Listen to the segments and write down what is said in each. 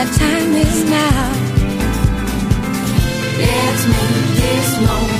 that time is now. Let's make this moment.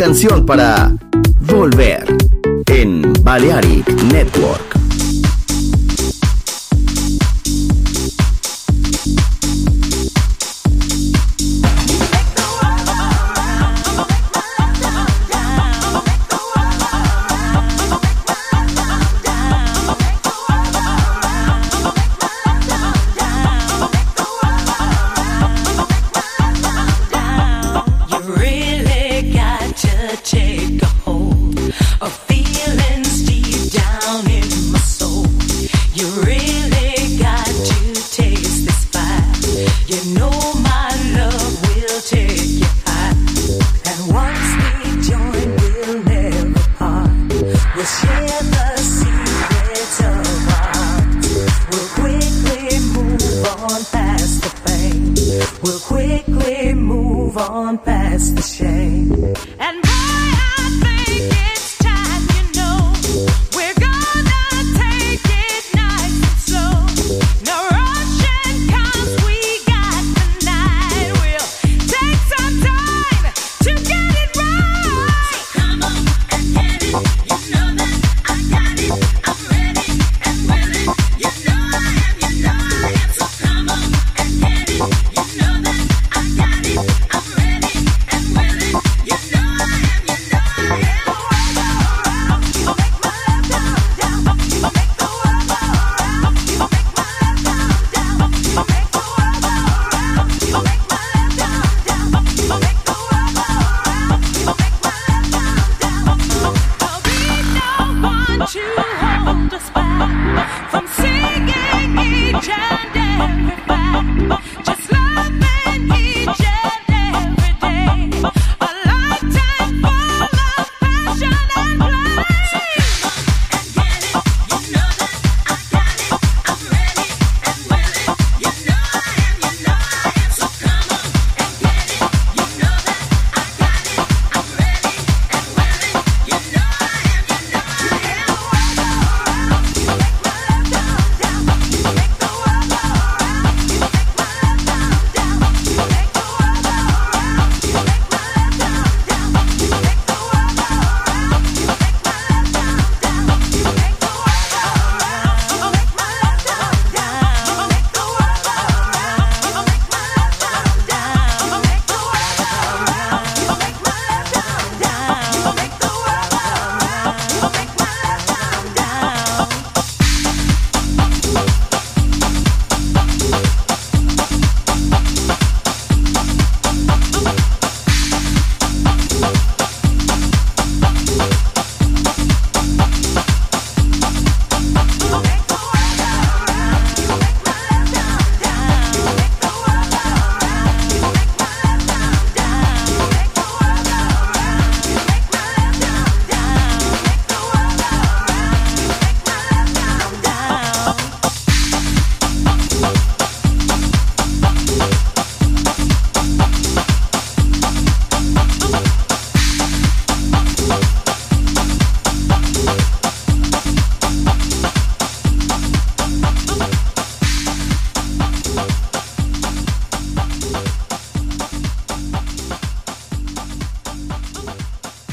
canción para